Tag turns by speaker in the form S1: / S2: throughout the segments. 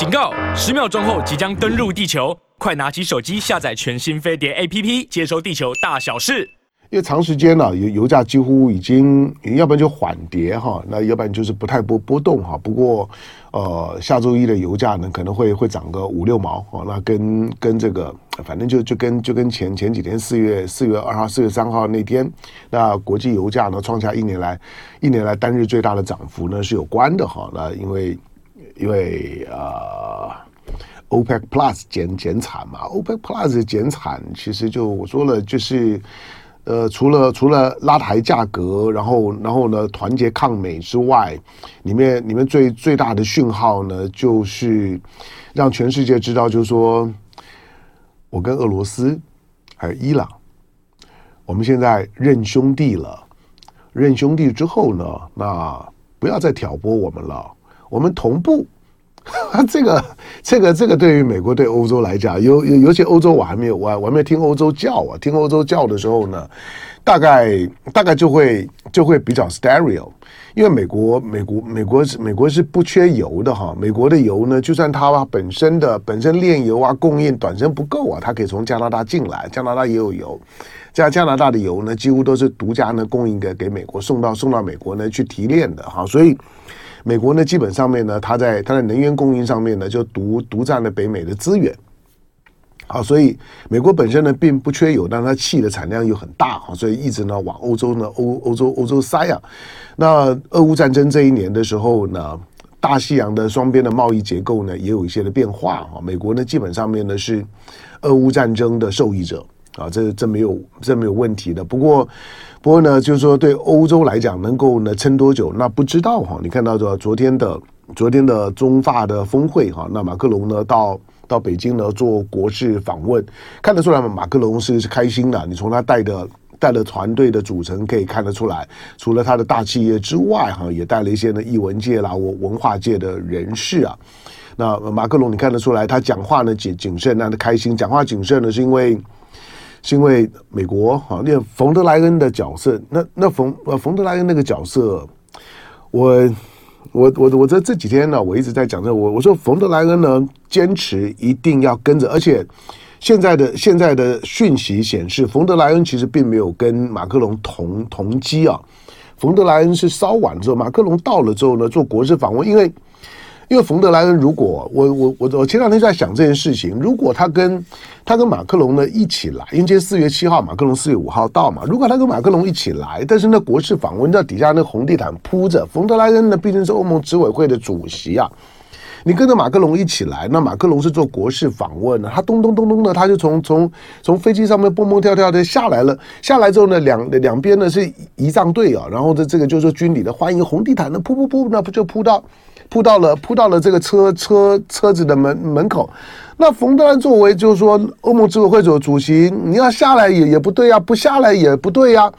S1: 警告！十秒钟后即将登陆地球，快拿起手机下载全新飞碟 APP，接收地球大小事。
S2: 因为长时间呢，油油价几乎已经，要不然就缓跌哈，那要不然就是不太波波动哈。不过，呃，下周一的油价呢可能会会涨个五六毛哦。那跟跟这个，反正就就跟就跟前前几天四月四月二号、四月三号那天，那国际油价呢创下一年来一年来单日最大的涨幅呢是有关的哈。那因为因为呃，OPEC Plus 减减产嘛，OPEC Plus 减产其实就我说了就是。呃，除了除了拉抬价格，然后然后呢，团结抗美之外，里面里面最最大的讯号呢，就是让全世界知道，就是说，我跟俄罗斯还有伊朗，我们现在认兄弟了，认兄弟之后呢，那不要再挑拨我们了，我们同步。这个这个这个对于美国对欧洲来讲，尤尤尤其欧洲我还没有我我还没有听欧洲叫啊，听欧洲叫的时候呢，大概大概就会就会比较 stereo，因为美国美国美国是美国是不缺油的哈，美国的油呢，就算它本身的本身炼油啊供应短程不够啊，它可以从加拿大进来，加拿大也有油，加加拿大的油呢几乎都是独家呢供应给给美国送到送到美国呢去提炼的哈，所以。美国呢，基本上面呢，它在它的能源供应上面呢，就独独占了北美的资源，好，所以美国本身呢并不缺油，但它气的产量又很大，哈，所以一直呢往欧洲呢欧欧洲欧洲塞啊。那俄乌战争这一年的时候呢，大西洋的双边的贸易结构呢也有一些的变化，哈，美国呢基本上面呢是俄乌战争的受益者。啊，这这没有这没有问题的。不过，不过呢，就是说对欧洲来讲，能够呢撑多久，那不知道哈。你看到这昨天的昨天的中法的峰会哈，那马克龙呢到到北京呢做国事访问，看得出来嘛，马克龙是是开心的。你从他带的带的团队的组成可以看得出来，除了他的大企业之外哈，也带了一些呢艺文界啦、我文化界的人士啊。那马克龙你看得出来，他讲话呢谨谨慎，那他开心，讲话谨慎呢是因为。是因为美国哈，那冯德莱恩的角色，那那冯呃冯德莱恩那个角色，我我我我在这几天呢，我一直在讲这，我我说冯德莱恩呢，坚持一定要跟着，而且现在的现在的讯息显示，冯德莱恩其实并没有跟马克龙同同机啊，冯德莱恩是稍晚之后，马克龙到了之后呢，做国事访问，因为。因为冯德莱恩，如果我我我我前两天在想这件事情，如果他跟他跟马克龙呢一起来，因为今天四月七号，马克龙四月五号到嘛，如果他跟马克龙一起来，但是那国事访问那底下那红地毯铺着，冯德莱恩呢毕竟是欧盟执委会的主席啊，你跟着马克龙一起来，那马克龙是做国事访问呢，他咚咚咚咚的，他就从从从飞机上面蹦蹦跳跳的下来了，下来之后呢，两两边呢是仪仗队啊，然后这这个就是军礼的欢迎，红地毯呢铺铺铺，那不就铺到。扑到了，扑到了这个车车车子的门门口。那冯德兰作为就是说欧盟执委会主主席，你要下来也也不对呀，不下来也不对呀。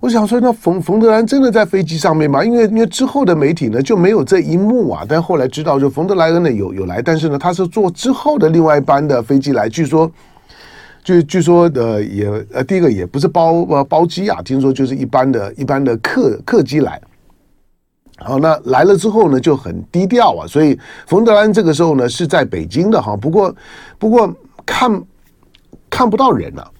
S2: 我想说，那冯冯德兰真的在飞机上面吗？因为因为之后的媒体呢就没有这一幕啊。但后来知道，就冯德莱恩呢有有来，但是呢他是坐之后的另外一班的飞机来。据说，据据说呃也呃第一个也不是包呃包机啊，听说就是一般的一般的客客机来。好，那来了之后呢，就很低调啊。所以冯德兰这个时候呢是在北京的哈，不过不过看看不到人了。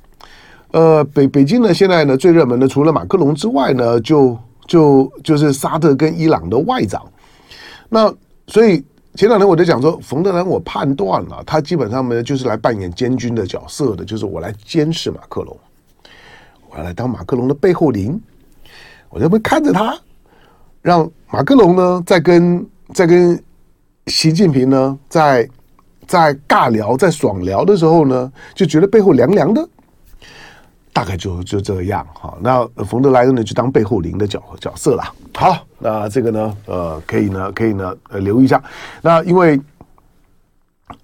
S2: 呃，北北京呢现在呢最热门的除了马克龙之外呢，就就就是沙特跟伊朗的外长。那所以前两天我就讲说，冯德兰我判断了，他基本上呢就是来扮演监军的角色的，就是我来监视马克龙，我要来当马克龙的背后灵，我就会看着他。让马克龙呢，在跟在跟习近平呢，在在尬聊、在爽聊的时候呢，就觉得背后凉凉的，大概就就这样哈。那冯德莱恩呢，就当背后灵的角角色了。好，那这个呢，呃，可以呢，可以呢，呃，留意一下。那因为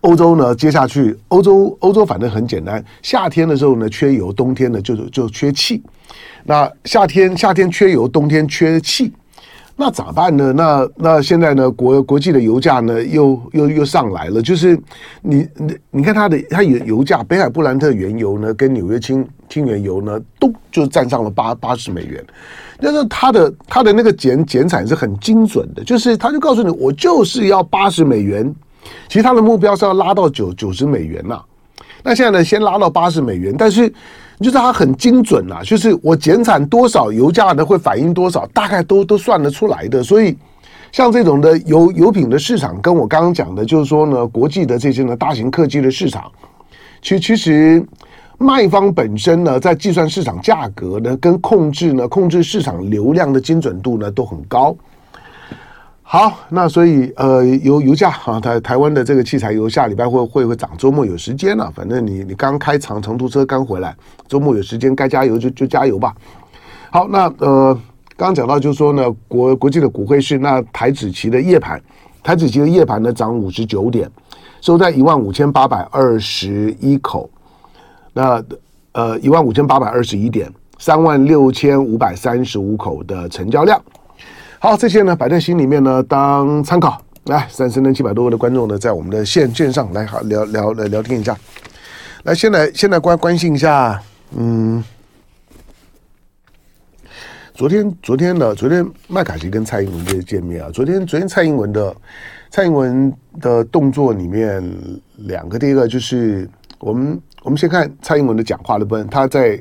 S2: 欧洲呢，接下去欧洲欧洲反正很简单，夏天的时候呢缺油，冬天呢就就缺气。那夏天夏天缺油，冬天缺气。那咋办呢？那那现在呢？国国际的油价呢，又又又上来了。就是你你你看它的它油油价，北海布兰特原油呢，跟纽约轻轻原油呢，都就站上了八八十美元。但是它的它的那个减减产是很精准的，就是他就告诉你，我就是要八十美元，其实他的目标是要拉到九九十美元呐、那现在呢，先拉到八十美元，但是就是它很精准呐、啊，就是我减产多少，油价呢会反映多少，大概都都算得出来的。所以像这种的油油品的市场，跟我刚刚讲的，就是说呢，国际的这些呢大型客机的市场，其其实卖方本身呢，在计算市场价格呢，跟控制呢控制市场流量的精准度呢都很高。好，那所以呃，油油价哈，台台湾的这个汽柴油下礼拜会会会涨，周末有时间了，反正你你刚开长长途车刚回来，周末有时间该加油就就加油吧。好，那呃，刚讲到就是说呢，国国际的股汇市，那台指期的夜盘，台指期的夜盘呢涨五十九点，收在一万五千八百二十一口，那呃一万五千八百二十一点，三万六千五百三十五口的成交量。好，这些呢摆在心里面呢，当参考。来，三十人七百多位的观众呢，在我们的线线上来好聊聊来聊天一下。来，先来先来关关心一下，嗯，昨天昨天呢，昨天麦卡锡跟蔡英文这些见面啊，昨天昨天蔡英文的蔡英文的动作里面两个，第一个就是我们我们先看蔡英文的讲话的部分，他在。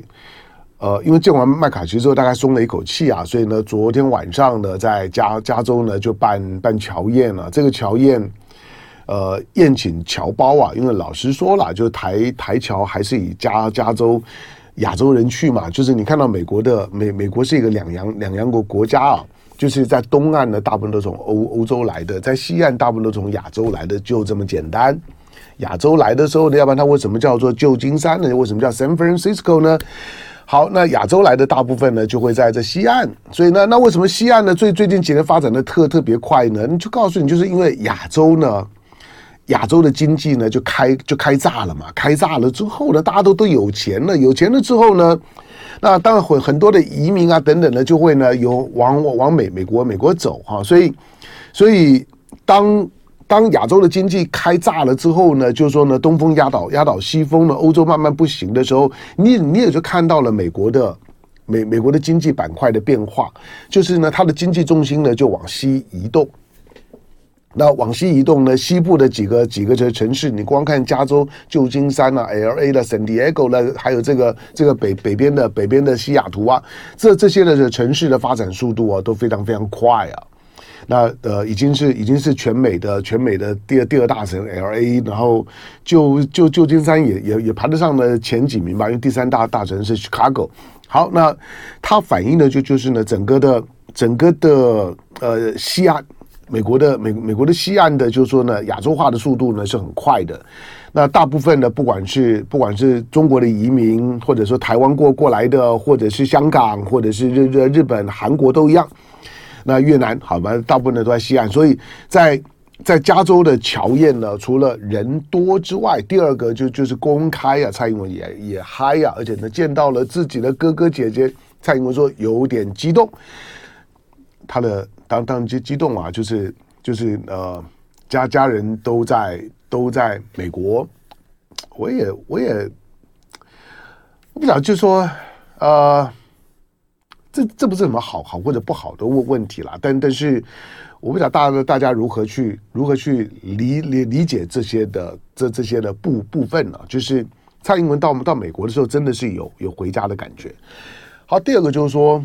S2: 呃，因为见完麦卡锡之后，大概松了一口气啊，所以呢，昨天晚上呢，在加加州呢就办办乔宴了。这个乔宴，呃，宴请侨胞啊，因为老实说了，就是台台侨还是以加加州亚洲人去嘛。就是你看到美国的美美国是一个两洋两洋国国家啊，就是在东岸呢，大部分都从欧欧洲来的，在西岸大部分都从亚洲来的，就这么简单。亚洲来的时候呢，要不然它为什么叫做旧金山呢？为什么叫 San Francisco 呢？好，那亚洲来的大部分呢，就会在这西岸，所以呢，那为什么西岸呢最最近几年发展的特特别快呢？你就告诉你，就是因为亚洲呢，亚洲的经济呢就开就开炸了嘛，开炸了之后呢，大家都都有钱了，有钱了之后呢，那当然很很多的移民啊等等的就会呢有往往美美国美国走哈，所以所以当。当亚洲的经济开炸了之后呢，就是说呢，东风压倒压倒西风呢，欧洲慢慢不行的时候，你你也就看到了美国的美美国的经济板块的变化，就是呢，它的经济重心呢就往西移动。那往西移动呢，西部的几个几个这城市，你光看加州旧金山啊、LA 的 San Diego 呢，还有这个这个北北边的北边的西雅图啊，这这些的城市的发展速度啊，都非常非常快啊。那呃，已经是已经是全美的全美的第二第二大城 LA，然后旧旧旧金山也也也排得上的前几名吧，因为第三大大城是 Chicago。好，那它反映的就就是呢，整个的整个的呃西岸美国的美美国的西岸的，就是说呢，亚洲化的速度呢是很快的。那大部分的不管是不管是中国的移民，或者说台湾过过来的，或者是香港，或者是日日日本、韩国都一样。那越南好吧，大部分的都在西岸，所以在在加州的乔宴呢，除了人多之外，第二个就就是公开啊，蔡英文也也嗨呀，而且呢见到了自己的哥哥姐姐，蔡英文说有点激动，他的当当激激动啊，就是就是呃家家人都在都在美国，我也我也不晓得就说呃。这这不是什么好好或者不好的问问题啦，但但是我不晓得大家大家如何去如何去理理理解这些的这这些的部部分呢？就是蔡英文到我们到美国的时候，真的是有有回家的感觉。好，第二个就是说，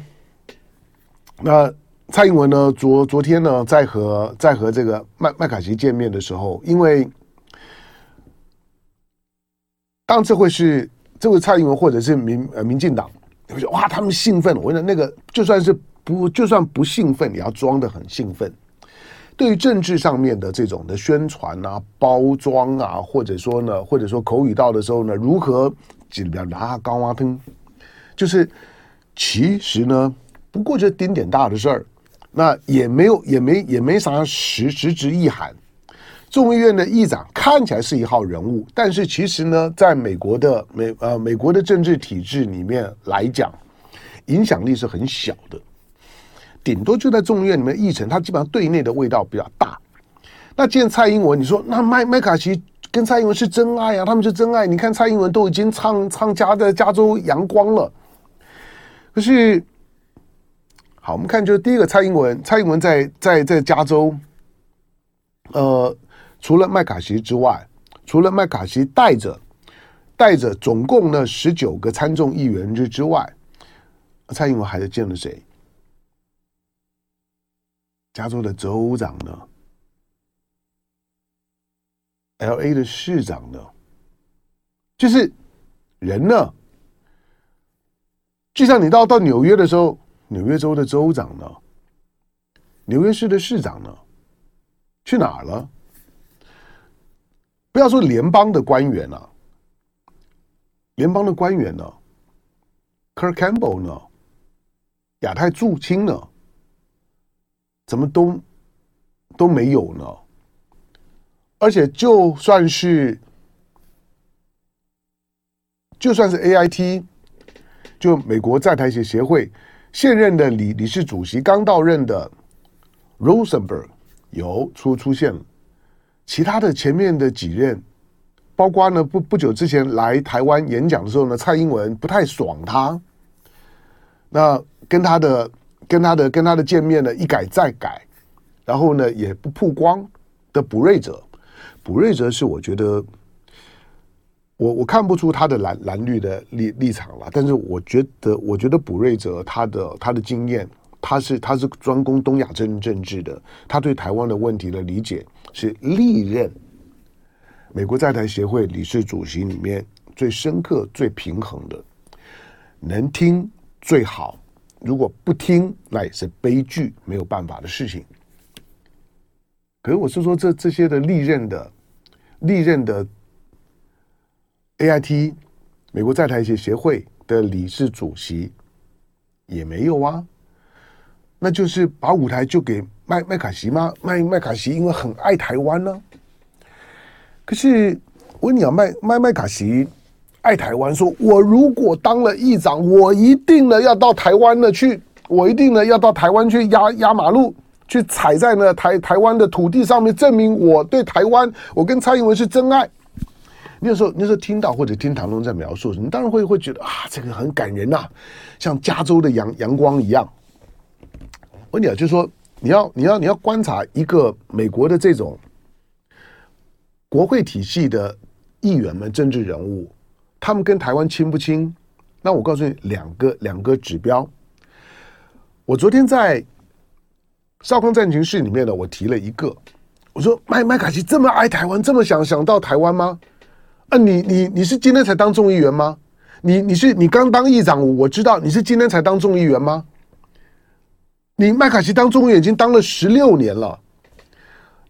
S2: 那蔡英文呢，昨昨天呢，在和在和这个麦麦卡锡见面的时候，因为当这会是这位蔡英文或者是民呃民进党。我说哇，他们兴奋！我跟你讲，那个就算是不就算不兴奋，也要装的很兴奋。对于政治上面的这种的宣传啊、包装啊，或者说呢，或者说口语道的时候呢，如何几两拿高啊喷，就是其实呢，不过就丁点大的事儿，那也没有也没也没啥实实质意涵。众议院的议长看起来是一号人物，但是其实呢，在美国的美呃美国的政治体制里面来讲，影响力是很小的，顶多就在众议院里面议程，他基本上对内的味道比较大。那见蔡英文，你说那麦麦卡锡跟蔡英文是真爱啊，他们是真爱。你看蔡英文都已经唱唱加在加州阳光了，可是好，我们看就是第一个蔡英文，蔡英文在在在加州，呃。除了麦卡锡之外，除了麦卡锡带着带着总共呢十九个参众议员之之外，蔡英文还是见了谁？加州的州长呢？LA 的市长呢？就是人呢？就像你到到纽约的时候，纽约州的州长呢？纽约市的市长呢？去哪儿了？不要说联邦的官员了，联邦的官员呢？Kirk Campbell 呢？亚太驻青呢？怎么都都没有呢？而且就算是就算是 AIT，就美国在台协协会现任的理理事主席刚到任的 Rosenberg 有出出现了，其他的前面的几任，包括呢不不久之前来台湾演讲的时候呢，蔡英文不太爽他，那跟他的。跟他的跟他的见面呢，一改再改，然后呢也不曝光的卜瑞哲，卜瑞哲是我觉得我我看不出他的蓝蓝绿的立立场了，但是我觉得我觉得卜瑞哲他的他的经验，他是他是专攻东亚政政治的，他对台湾的问题的理解是历任美国在台协会理事主席里面最深刻、最平衡的，能听最好。如果不听，那也是悲剧，没有办法的事情。可是我是说，这这些的历任的历任的 AIT 美国在台协协会的理事主席也没有啊，那就是把舞台就给麦麦卡锡吗？麦麦卡锡因为很爱台湾呢、可是我跟你讲，麦麦麦卡锡。爱台湾，说我如果当了议长，我一定呢要到台湾呢去，我一定呢要到台湾去压压马路，去踩在呢台台湾的土地上面，证明我对台湾，我跟蔡英文是真爱。那时候那时候听到或者听唐龙在描述，你当然会会觉得啊，这个很感人呐、像加州的阳阳光一样。我跟你讲，就是说你要你要你要观察一个美国的这种国会体系的议员们、政治人物。他们跟台湾亲不亲？那我告诉你两个两个指标。我昨天在少康战情室里面呢，我提了一个，我说麦麦卡锡这么爱台湾，这么想想到台湾吗？啊你，你你你是今天才当众议员吗？你你是你刚当议长，我知道你是今天才当众议员吗？你麦卡锡当众议员已经当了十六年了，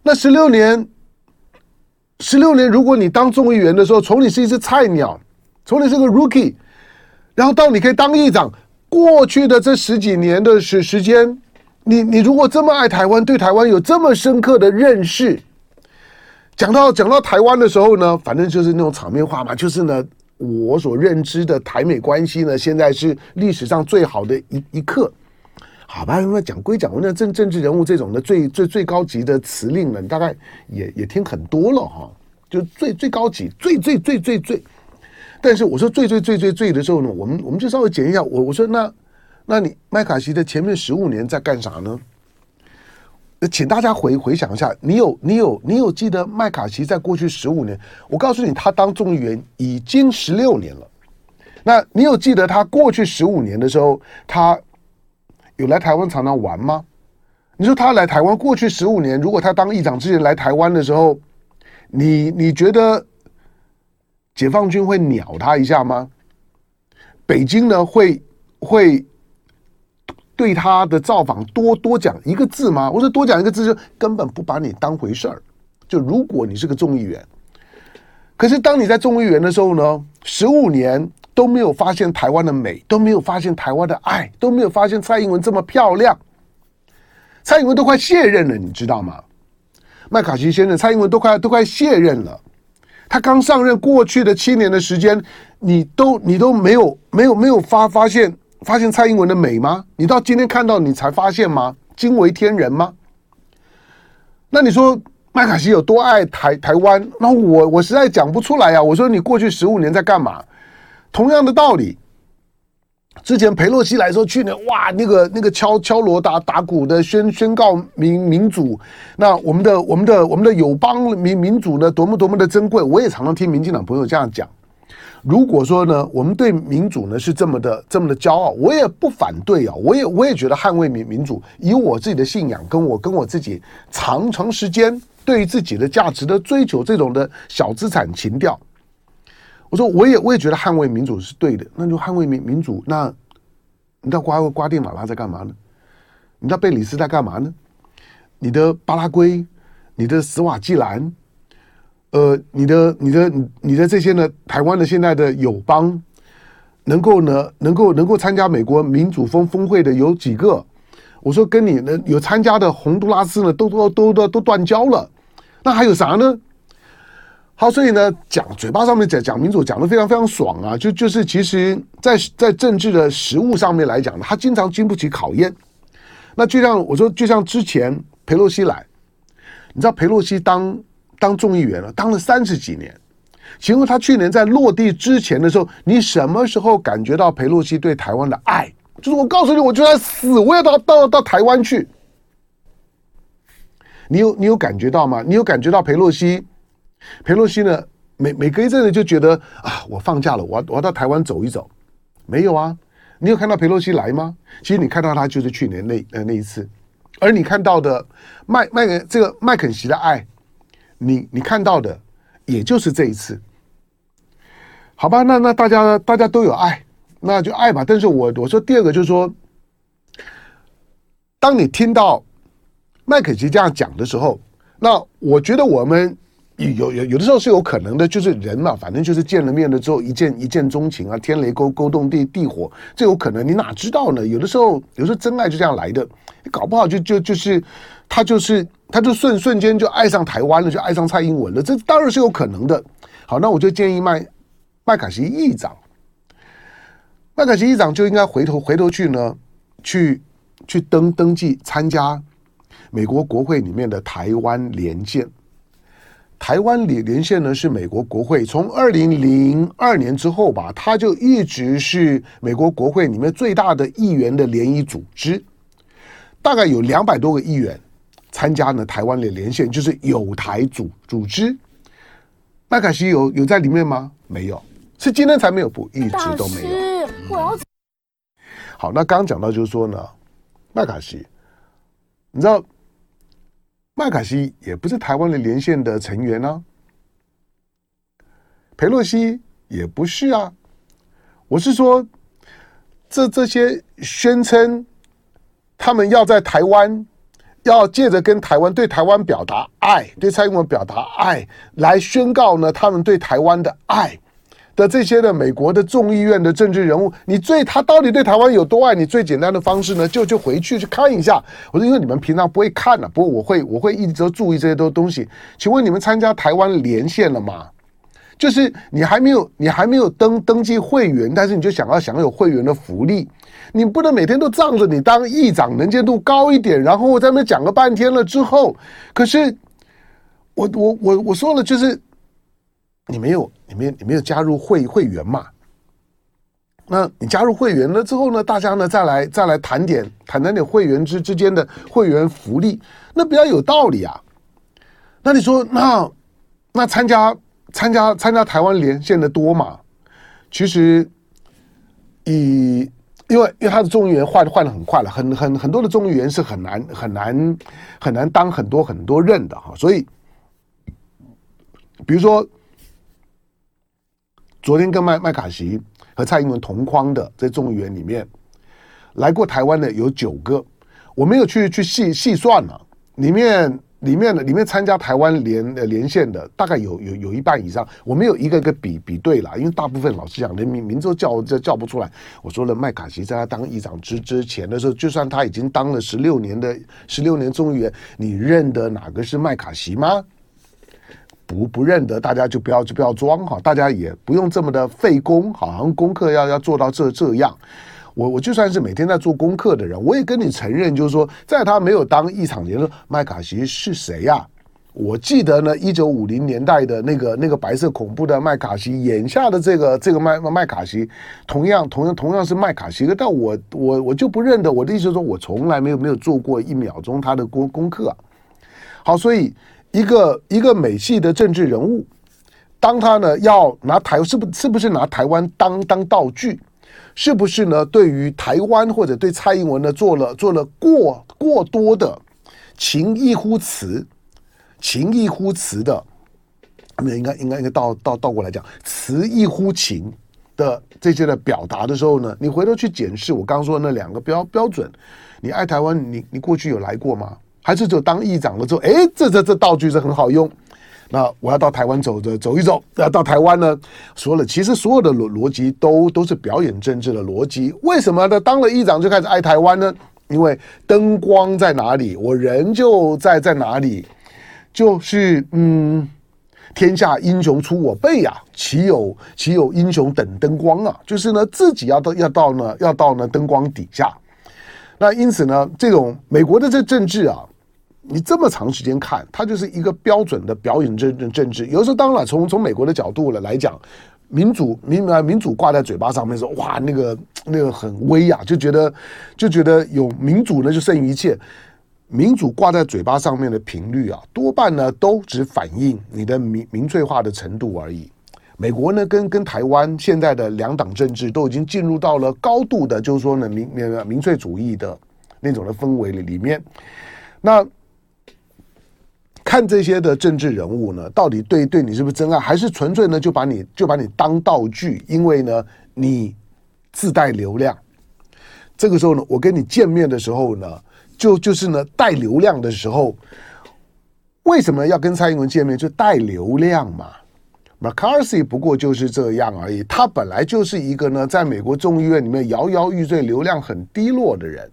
S2: 那十六年，十六年，如果你当众议员的时候，从你是一只菜鸟。从你是个 rookie，然后到你可以当议长，过去的这十几年的时时间，你你如果这么爱台湾，对台湾有这么深刻的认识，讲到讲到台湾的时候呢，反正就是那种场面话嘛，就是呢，我所认知的台美关系呢，现在是历史上最好的一一刻，好吧？那讲归讲，那政政治人物这种的最最最高级的辞令呢，你大概也也听很多了哈，就最最高级，最最最最最。但是我说最最最最最的时候呢，我们我们就稍微检一下。我我说那那你麦卡锡的前面十五年在干啥呢？请大家回回想一下，你有你有你有记得麦卡锡在过去十五年？我告诉你，他当众议员已经十六年了。那你有记得他过去十五年的时候，他有来台湾常常玩吗？你说他来台湾过去十五年，如果他当议长之前来台湾的时候，你你觉得？解放军会鸟他一下吗？北京呢会会对他的造访多多讲一个字吗？我说多讲一个字就根本不把你当回事儿。就如果你是个众议员，可是当你在众议员的时候呢，十五年都没有发现台湾的美，都没有发现台湾的爱，都没有发现蔡英文这么漂亮。蔡英文都快卸任了，你知道吗？麦卡锡先生，蔡英文都快都快卸任了。他刚上任，过去的七年的时间，你都你都没有没有没有发发现发现蔡英文的美吗？你到今天看到你才发现吗？惊为天人吗？那你说麦卡锡有多爱台台湾？那我我实在讲不出来呀、啊。我说你过去十五年在干嘛？同样的道理，之前裴洛西来说，去年哇，那个那个敲敲锣打打鼓的宣宣告民民主，那我们的我们的我们的友邦民民主呢，多么多么的珍贵。我也常常听民进党朋友这样讲。如果说呢，我们对民主呢是这么的这么的骄傲，我也不反对啊，我也我也觉得捍卫民民主，以我自己的信仰，跟我跟我自己长长时间对于自己的价值的追求，这种的小资产情调。我说，我也我也觉得捍卫民主是对的，那就捍卫民民主。那你知道瓜瓜地马拉在干嘛呢？你知道贝里斯在干嘛呢？你的巴拉圭，你的斯瓦季兰，呃，你的你的你的这些呢？台湾的现在的友邦，能够呢，能够能够参加美国民主峰峰会的有几个？我说跟你呢有参加的洪都拉斯呢，都都都都都断交了。那还有啥呢？好，所以呢，讲嘴巴上面讲讲民主讲得非常非常爽啊，就就是其实在在政治的实务上面来讲呢，他经常经不起考验。那就像我说，就像之前裴洛西来，你知道裴洛西当当众议员了，当了三十几年。请问他去年在落地之前的时候，你什么时候感觉到裴洛西对台湾的爱？就是我告诉你，我就算死，我要到到到台湾去。你有你有感觉到吗？你有感觉到裴洛西？裴洛西呢，每每隔一阵子就觉得啊，我放假了，我要我要到台湾走一走。没有啊，你有看到裴洛西来吗？其实你看到他就是去年那呃那一次，而你看到的麦麦这个麦肯锡的爱，你你看到的也就是这一次。好吧，那那大家大家都有爱，那就爱吧。但是我我说第二个就是说，当你听到麦肯锡这样讲的时候，那我觉得我们。有有有的时候是有可能的，就是人嘛，反正就是见了面了之后一见一见钟情啊，天雷勾勾动地地火，这有可能，你哪知道呢？有的时候，有时候真爱就这样来的，搞不好就就就是他就是他就瞬瞬间就爱上台湾了，就爱上蔡英文了，这当然是有可能的。好，那我就建议麦麦卡锡议长，麦卡锡议长就应该回头回头去呢，去去登登记参加美国国会里面的台湾连线。台湾连连线呢是美国国会从二零零二年之后吧，他就一直是美国国会里面最大的议员的联谊组织，大概有两百多个议员参加呢。台湾的连线就是友台组组织。麦卡锡有有在里面吗？没有，是今天才没有，不一直都没有。我要好，那刚刚讲到就是说呢，麦卡锡，你知道。麦卡锡也不是台湾的连线的成员啊，裴洛西也不是啊。我是说，这这些宣称他们要在台湾，要借着跟台湾对台湾表达爱，对蔡英文表达爱，来宣告呢他们对台湾的爱。的这些的美国的众议院的政治人物，你最他到底对台湾有多爱？你最简单的方式呢，就就回去去看一下。我说，因为你们平常不会看呢、啊，不过我会我会一直都注意这些都东西。请问你们参加台湾连线了吗？就是你还没有你还没有登登记会员，但是你就想要享有会员的福利，你不能每天都仗着你当议长能见度高一点，然后我在那讲个半天了之后，可是我我我我说了就是。你没有，你没，你没有加入会会员嘛？那你加入会员了之后呢？大家呢再来再来谈点谈谈点会员之之间的会员福利，那比较有道理啊。那你说，那那参加参加参加台湾连线的多嘛？其实以因为因为他的众议员换换的很快了，很很很多的众议员是很难很难很难当很多很多任的哈，所以比如说。昨天跟麦麦卡锡和蔡英文同框的在众议员里面，来过台湾的有九个，我没有去去细细算了，里面里面的里面参加台湾连连线的大概有有有一半以上，我没有一个一个比比对了，因为大部分老实讲连名名字都叫叫叫不出来。我说了，麦卡锡在他当议长之之前的时候，就算他已经当了十六年的十六年众议员，你认得哪个是麦卡锡吗？不不认得，大家就不要就不要装哈，大家也不用这么的费工，好像功课要要做到这这样。我我就算是每天在做功课的人，我也跟你承认，就是说，在他没有当议长前的，麦卡锡是谁呀？我记得呢，一九五零年代的那个那个白色恐怖的麦卡锡眼下的这个这个麦麦卡锡，同样同样同样是麦卡锡，但我我我就不认得。我的意思是说，我从来没有没有做过一秒钟他的功功课。好，所以一个一个美系的政治人物，当他呢要拿台是不是不是拿台湾当当道具？是不是呢？对于台湾或者对蔡英文呢，做了做了过过多的情义乎词，情义乎词的，那应该应该应该倒倒倒过来讲，词义乎情的这些的表达的时候呢，你回头去检视我刚刚说的那两个标标准，你爱台湾，你你过去有来过吗？还是就当议长了之后，哎，这这这道具是很好用。那我要到台湾走着走一走，要到台湾呢？说了，其实所有的逻逻辑都都是表演政治的逻辑。为什么呢？当了议长就开始爱台湾呢？因为灯光在哪里，我人就在在哪里。就是嗯，天下英雄出我辈呀，岂有岂有英雄等灯光啊？就是呢，自己要到要到呢要到呢灯光底下。那因此呢，这种美国的这政治啊。你这么长时间看，它就是一个标准的表演政政治。有时候，当然从从美国的角度了来讲，民主民啊民主挂在嘴巴上面说，哇，那个那个很威呀，就觉得就觉得有民主呢就胜于一切。民主挂在嘴巴上面的频率啊，多半呢都只反映你的民民粹化的程度而已。美国呢跟跟台湾现在的两党政治都已经进入到了高度的，就是说呢民那个民粹主义的那种的氛围里里面，那。看这些的政治人物呢，到底对对你是不是真爱，还是纯粹呢就把你就把你当道具？因为呢，你自带流量。这个时候呢，我跟你见面的时候呢，就就是呢带流量的时候，为什么要跟蔡英文见面？就带流量嘛。McCarthy 不过就是这样而已，他本来就是一个呢，在美国众议院里面摇摇欲坠、流量很低落的人。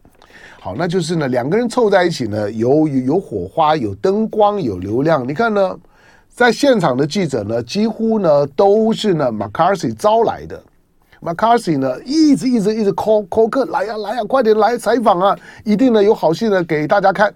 S2: 好，那就是呢，两个人凑在一起呢，有有火花，有灯光，有流量。你看呢，在现场的记者呢，几乎呢都是呢 McCarthy 招来的。McCarthy 呢，一直一直一直 call call 客来呀来呀，快点来采访啊，一定呢有好戏呢给大家看。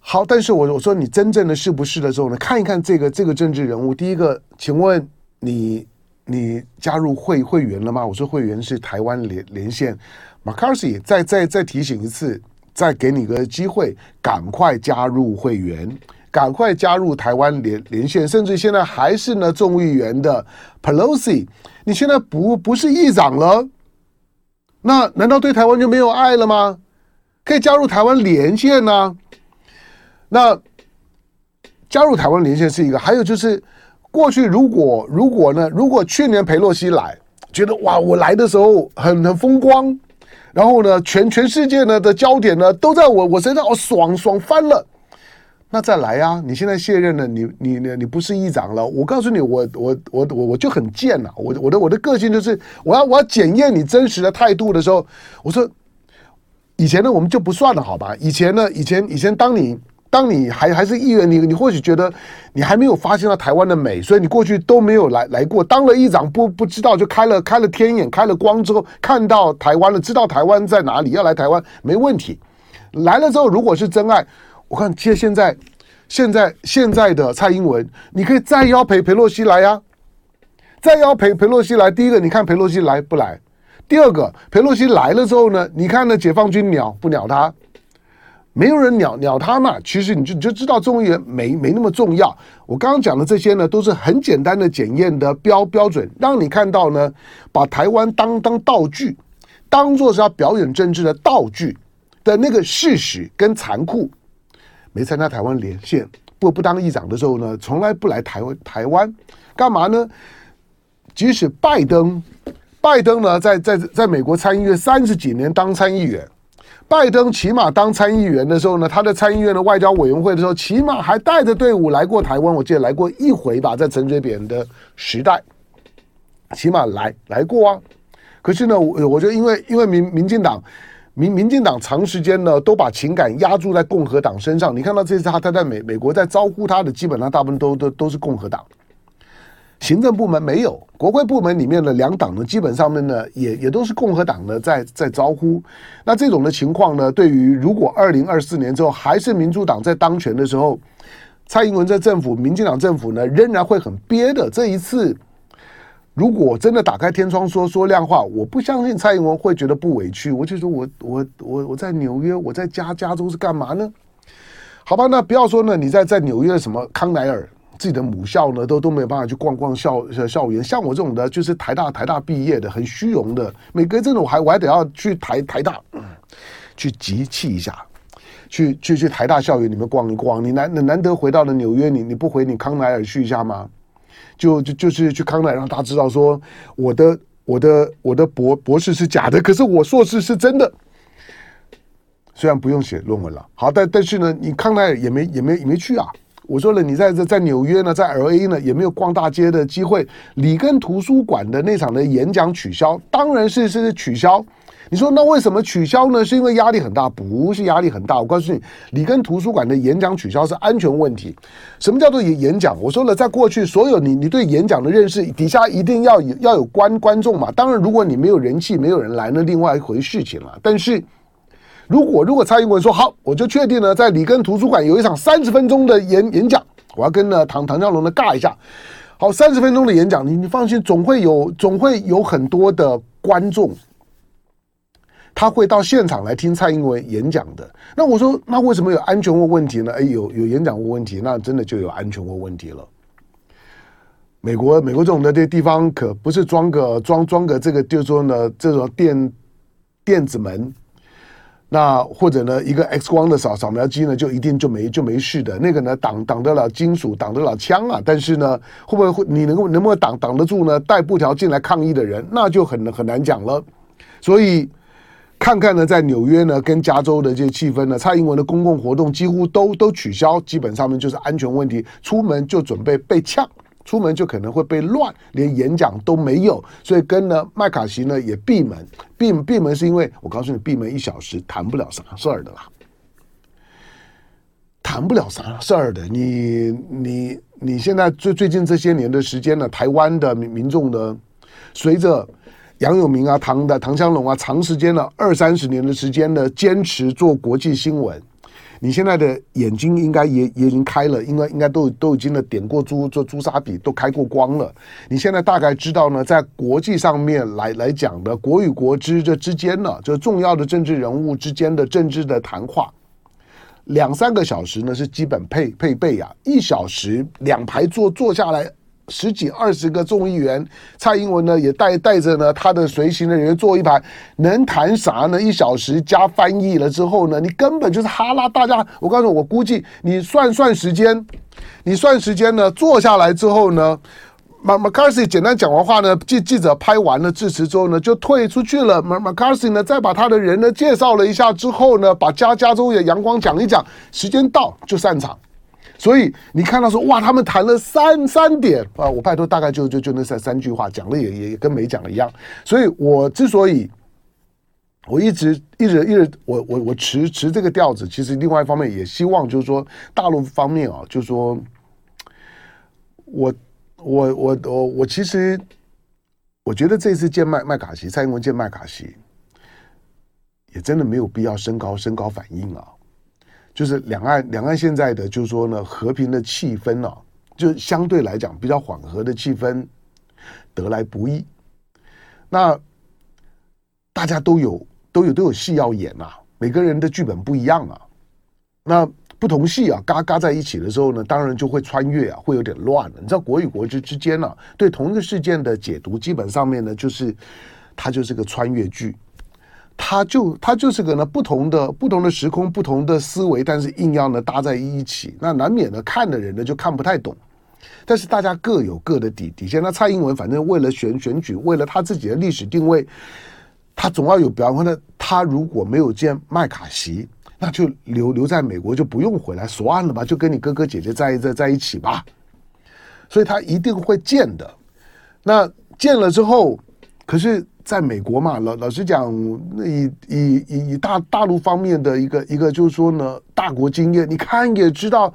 S2: 好，但是我我说你真正的是不是的时候呢，看一看这个这个政治人物。第一个，请问你你加入会会员了吗？我说会员是台湾连连线。McCarthy 再再再提醒一次，再给你个机会，赶快加入会员，赶快加入台湾连连线，甚至现在还是呢众议员的 Pelosi，你现在不不是议长了，那难道对台湾就没有爱了吗？可以加入台湾连线呢、那加入台湾连线是一个，还有就是过去如果如果呢，如果去年裴洛西来，觉得哇，我来的时候很很风光。然后呢，全全世界呢的焦点呢都在我我身上，我爽爽翻了。那再来啊！你现在卸任了，你你你你不是议长了。我告诉你，我我我我我就很贱呐！我我的我的个性就是，我要我要检验你真实的态度的时候，我说以前呢我们就不算了，好吧？以前呢，以前以前当你。当你还还是议员，你你或许觉得你还没有发现到台湾的美，所以你过去都没有来来过。当了议长不不知道，就开了开了天眼，开了光之后，看到台湾了，知道台湾在哪里，要来台湾没问题。来了之后，如果是真爱，我看其实现在现在现在的蔡英文，你可以再邀裴裴洛西来呀、再邀裴裴洛西来。第一个，你看裴洛西来不来？第二个，裴洛西来了之后呢，你看呢，解放军鸟不鸟他？没有人鸟鸟他嘛，其实你就你就知道众议员没没那么重要。我刚刚讲的这些呢，都是很简单的检验的标标准，让你看到呢，把台湾当当道具，当做是要表演政治的道具的那个事实跟残酷。没参加台湾连线，不不当议长的时候呢，从来不来台湾台湾，干嘛呢？即使拜登，拜登呢，在在在美国参议院三十几年当参议员。拜登起码当参议员的时候呢，他在参议院的外交委员会的时候，起码还带着队伍来过台湾。我记得来过一回吧，在陈水扁的时代，起码来来过啊。可是呢，我我觉得因为因为民民进党民民进党长时间呢都把情感压注在共和党身上。你看到这次他他在美美国在招呼他的，基本上大部分都都都是共和党。行政部门没有，国会部门里面的两党呢，基本上面呢也也都是共和党呢在在招呼。那这种的情况呢，对于如果二零二四年之后还是民主党在当权的时候，蔡英文在政府，民进党政府呢，仍然会很憋的。这一次，如果真的打开天窗说说亮话，我不相信蔡英文会觉得不委屈。我就说我我我我在纽约，我在加加州是干嘛呢？好吧，那不要说呢，你在在纽约什么康乃尔自己的母校呢，都都没有办法去逛逛校校园。像我这种的，就是台大台大毕业的，很虚荣的，每隔这种我还我还得要去台台大，嗯，去集气一下。去去去台大校园里面逛一逛，你难难得回到了纽约，你你不回你康乃尔去一下吗？就就就是去康乃尔让大家知道说我的我的我的博博士是假的，可是我硕士是真的。虽然不用写论文了，好，但但是呢，你康奈尔也没也没也没去啊。我说了，你在这在纽约呢，在 LA 呢，也没有逛大街的机会。里根图书馆的那场的演讲取消，当然是是取消。你说那为什么取消呢？是因为压力很大？不是压力很大。我告诉你，里根图书馆的演讲取消是安全问题。什么叫做演演讲？我说了，在过去所有你你对演讲的认识底下一定要有要有观观众嘛。当然，如果你没有人气，没有人来，那另外一回事情了。但是如果如果蔡英文说好，我就确定了，在里根图书馆有一场三十分钟的演演讲，我要跟呢唐唐湘龙呢尬一下。好，三十分钟的演讲，你你放心，总会有总会有很多的观众。他会到现场来听蔡英文演讲的。那我说，那为什么有安全问问题呢？哎，有有演讲问问题，那真的就有安全问问题了。美国，美国这种的这地方可不是装个装装个这个，就是说呢，这种电电子门，那或者呢，一个 X 光的扫扫描机呢，就一定就没就没事的。那个呢，挡挡得了金属，挡得了枪啊。但是呢，会不会会你能够能不能挡挡得住呢？带布条进来抗议的人，那就很很难讲了。所以。看看呢，在纽约呢，跟加州的这些气氛呢，蔡英文的公共活动几乎都都取消，基本上面就是安全问题，出门就准备被呛，出门就可能会被乱，连演讲都没有，所以跟呢麦卡锡呢也闭门，闭闭门是因为我告诉你，闭门一小时谈不了啥事儿的啦，谈不了啥事儿的，你你你现在最最近这些年的时间呢，台湾的民民众呢，随着。杨永明啊，唐的唐湘龙啊，长时间了二三十年的时间呢，坚持做国际新闻。你现在的眼睛应该也也已经开了，应该应该都都已经呢点过珠做朱砂笔都开过光了。你现在大概知道呢，在国际上面来来讲的国与国之这之间呢，这重要的政治人物之间的政治的谈话，两三个小时呢是基本配配备啊，一小时两排坐坐下来。十几二十个众议员，蔡英文呢也带带着呢他的随行的人员坐一排，能谈啥呢？一小时加翻译了之后呢，你根本就是哈拉大家。我告诉你，我估计你算算时间，你算时间呢，坐下来之后呢，马马卡西简单讲完话呢，记记者拍完了致辞之后呢，就退出去了。马马卡西呢再把他的人呢介绍了一下之后呢，把加加州的阳光讲一讲，时间到就散场。所以你看到说哇，他们谈了三三点啊，我拜托大概就就就那三三句话，讲的也也跟没讲一样。所以我之所以我一直一直一直我我我持持这个调子，其实另外一方面也希望就是说大陆方面啊，就是说我我我我我其实我觉得这次见麦麦卡锡，蔡英文见麦卡锡，也真的没有必要升高升高反应啊。就是两岸两岸现在的就是说呢，和平的气氛啊，就相对来讲比较缓和的气氛得来不易。那大家都有都有都有戏要演啊，每个人的剧本不一样啊。那不同戏啊，嘎嘎在一起的时候呢，当然就会穿越啊，会有点乱了。你知道国与国之之间呢、啊，对同一个事件的解读，基本上面呢，就是它就是个穿越剧。他就他就是个呢不同的不同的时空不同的思维，但是硬要呢搭在一起，那难免呢看的人呢就看不太懂。但是大家各有各的底底线。那蔡英文反正为了选选举，为了他自己的历史定位，他总要有表现。那他如果没有见麦卡锡，那就留留在美国就不用回来，算了吧，就跟你哥哥姐姐在在在一起吧。所以他一定会见的。那见了之后，可是。在美国嘛，老老实讲，以以以以大大陆方面的一个一个，就是说呢，大国经验，你看也知道，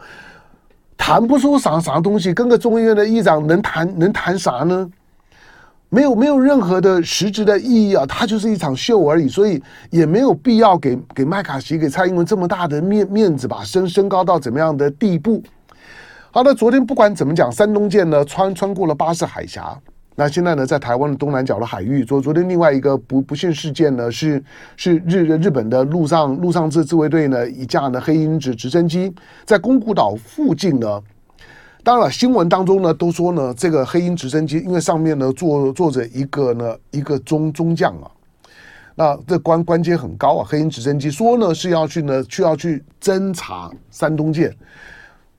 S2: 谈不出啥啥东西，跟个众议院的议长能谈能谈啥呢？没有没有任何的实质的意义啊，它就是一场秀而已，所以也没有必要给给麦卡锡给蔡英文这么大的面面子吧，升升高到怎么样的地步？好的，昨天不管怎么讲，山东舰呢穿穿过了巴士海峡。那现在呢，在台湾的东南角的海域，昨昨天另外一个不不幸事件呢，是是日日本的陆上陆上自自卫队呢一架呢黑鹰直直升机在宫古岛附近呢。当然了，新闻当中呢都说呢，这个黑鹰直升机因为上面呢坐坐着一个呢一个中中将啊，那这关关节很高啊。黑鹰直升机说呢是要去呢去要去侦察山东舰，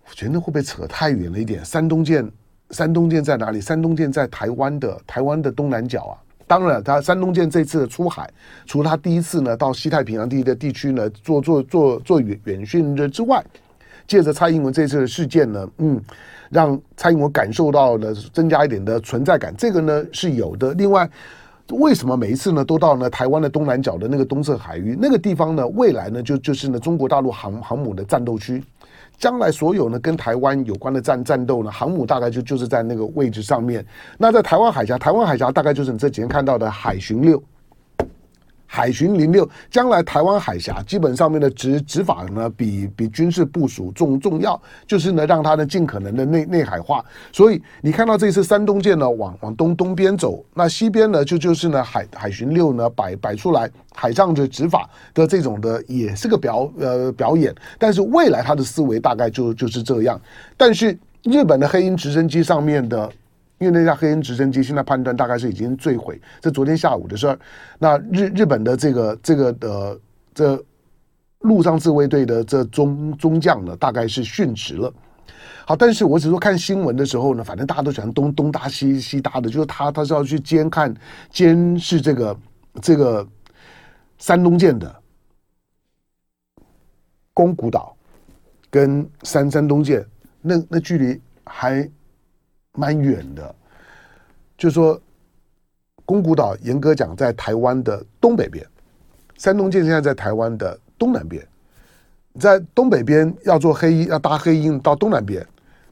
S2: 我觉得会不会扯太远了一点？山东舰。山东舰在哪里？山东舰在台湾的台湾的东南角啊。当然，他山东舰这次的出海，除了他第一次呢到西太平洋地的地区呢做做做做远远训的之外，借着蔡英文这次的事件呢，嗯，让蔡英文感受到了增加一点的存在感，这个呢是有的。另外，为什么每一次呢都到呢台湾的东南角的那个东侧海域那个地方呢？未来呢就就是呢中国大陆航航母的战斗区。将来所有呢跟台湾有关的战战斗呢，航母大概就就是在那个位置上面。那在台湾海峡，台湾海峡大概就是你这几天看到的海巡六。海巡零六，将来台湾海峡基本上面的执执法呢，比比军事部署重重要，就是呢让它呢尽可能的内内海化。所以你看到这次山东舰呢往往东东边走，那西边呢就就是呢海海巡六呢摆摆出来海上的执法的这种的也是个表呃表演，但是未来它的思维大概就就是这样。但是日本的黑鹰直升机上面的。因为那架黑鹰直升机现在判断大概是已经坠毁，这昨天下午的事儿。那日日本的这个这个的这陆上自卫队的这中中将呢，大概是殉职了。好，但是我只说看新闻的时候呢，反正大家都喜欢东东搭西西搭的，就是他他是要去监看监视这个这个山东舰的宫古岛跟山山东舰那那距离还。蛮远的，就说，宫古岛严格讲在台湾的东北边，山东舰现在在台湾的东南边，在东北边要做黑鹰，要搭黑鹰到东南边，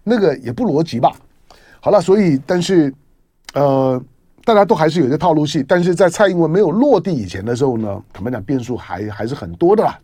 S2: 那个也不逻辑吧？好了，所以但是，呃，大家都还是有些套路戏，但是在蔡英文没有落地以前的时候呢，坦白讲变数还还是很多的啦。